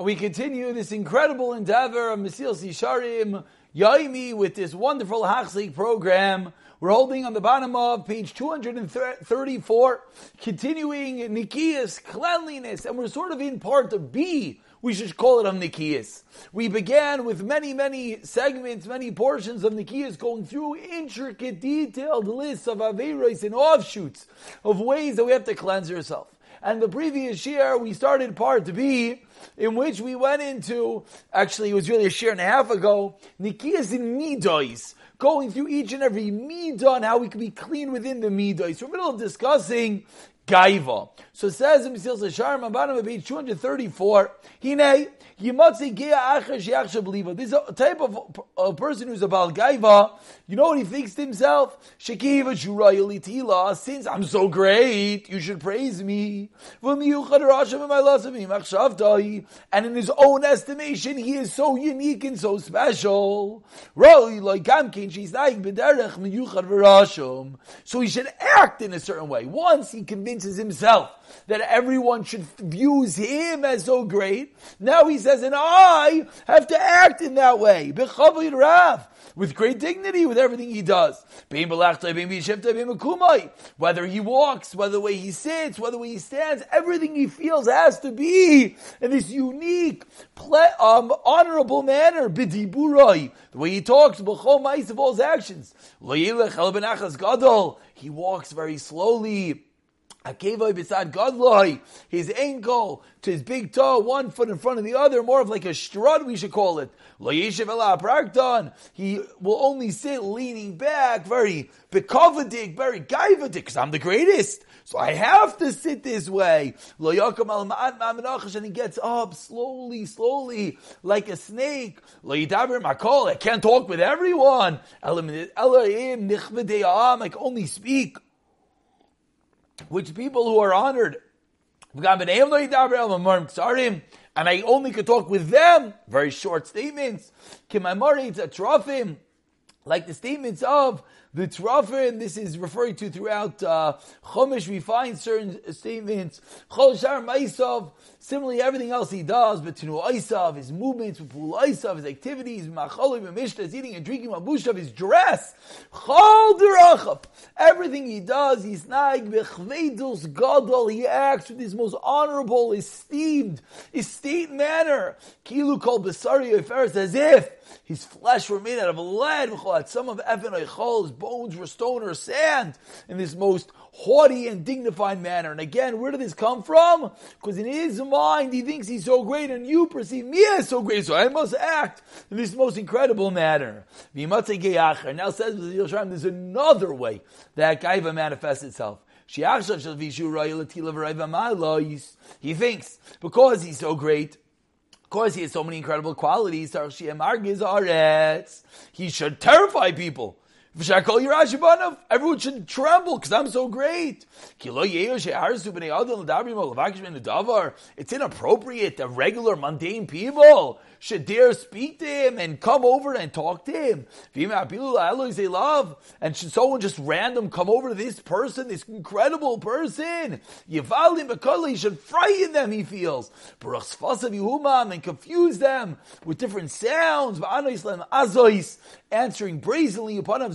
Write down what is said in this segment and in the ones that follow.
we continue this incredible endeavor of Mesillas Yesharim Yaimi with this wonderful Hachzik program. We're holding on the bottom of page 234, continuing Nikias, cleanliness, and we're sort of in part B. We should call it of Nikias. We began with many, many segments, many portions of Nikias going through intricate, detailed lists of Averos and offshoots of ways that we have to cleanse ourselves. And the previous year, we started part B, in which we went into, actually it was really a year and a half ago, Nikias in Midois, going through each and every Midah and how we can be clean within the Midois. So we're middle of discussing Gaiva. So it says in Sharm, on bottom page 234, Hine, this is a type of a person who's a Baal Gaiva. You know what he thinks to himself? Since I'm so great, you should praise me. And in his own estimation, he is so unique and so special. So he should act in a certain way. Once he convinces himself that everyone should views him as so great, now he says, and I have to act in that way. With great dignity, with everything he does. Whether he walks, whether the way he sits, whether the way he stands, everything he feels has to be in this unique, um, honorable manner. The way he talks, all his actions. He walks very slowly. Akevoi beside Godloi, his ankle to his big toe, one foot in front of the other, more of like a strut, we should call it. He will only sit leaning back, very bekovadik, very gaivadik, because I'm the greatest. So I have to sit this way. And he gets up slowly, slowly, like a snake. I can't talk with everyone. Can only speak which people who are honored, and I only could talk with them, very short statements, like the statements of the Trafin, this is referring to throughout uh, Chumash, we find certain statements. Chol Shar Maisav, similarly everything else he does, but Tinu Aisav, his movements, Pul Aisav, his activities, Macholim, Mishta, his eating and drinking, Mabushav, his dress, Chol Derachav, everything he does, he's Naig, Bechvedus Gadol, he acts with his most honorable, esteemed, esteemed manner. Kilu Kol Besari as if his flesh were made out of lead, some of Evan Eichol, his bones were stone or sand, in this most haughty and dignified manner. And again, where did this come from? Because in his mind, he thinks he's so great, and you perceive me as so great, so I must act in this most incredible manner. Now says there's another way that Gaiva manifests itself. He thinks, because he's so great, course, he has so many incredible qualities. He should terrify people. Everyone should tremble because I'm so great. It's inappropriate that regular mundane people should dare speak to him and come over and talk to him. And should someone just random come over to this person, this incredible person? He should frighten them, he feels. And confuse them with different sounds. Answering brazenly upon him.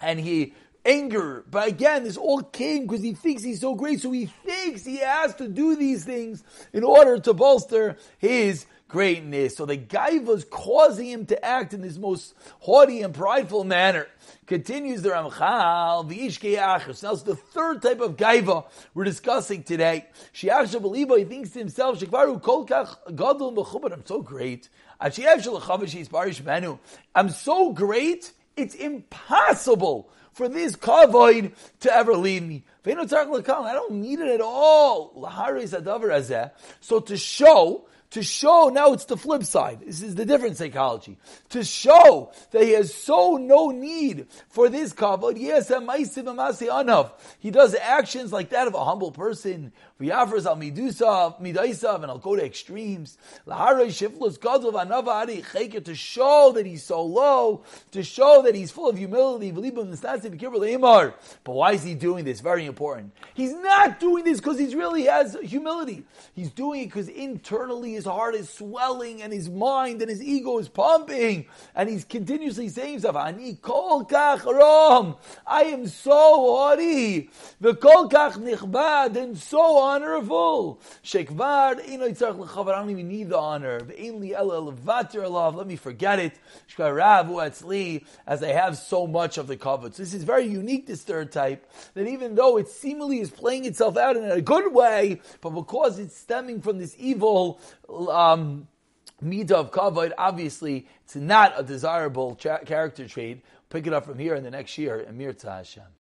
And he anger. But again, this all came because he thinks he's so great, so he thinks he has to do these things in order to bolster his greatness. So the guy was causing him to act in this most haughty and prideful manner. Continues the Ramchal, the Achos. Now it's the third type of gaiva we're discussing today. Shiachsha Beliba, he thinks to himself, Shekvaru kol kach gadol mechubad, I'm so great. I'm so great, it's impossible for this kavod to ever lead me. I don't need it at all. So to show to show, now it's the flip side. This is the different psychology. To show that he has so no need for this kavod, yes, he does actions like that of a humble person. V'yafras al midusa, midaisav, and I'll go to extremes. To show that he's so low, to show that he's full of humility. But why is he doing this? Very important. He's not doing this because he really has humility. He's doing it because internally his heart is swelling and his mind and his ego is pumping. And he's continuously saying stuff. Ani kol kach rom. I am so haughty. V'kol kach nichbad and so honorable. Shekvar, I don't even need the honor. Let me forget it. As I have so much of the kavod. So this is very unique, this third type, that even though it seemingly is playing itself out in a good way, but because it's stemming from this evil, um, Midah of kavod, obviously, it's not a desirable cha- character trait. Pick it up from here in the next year, Emir Hashem.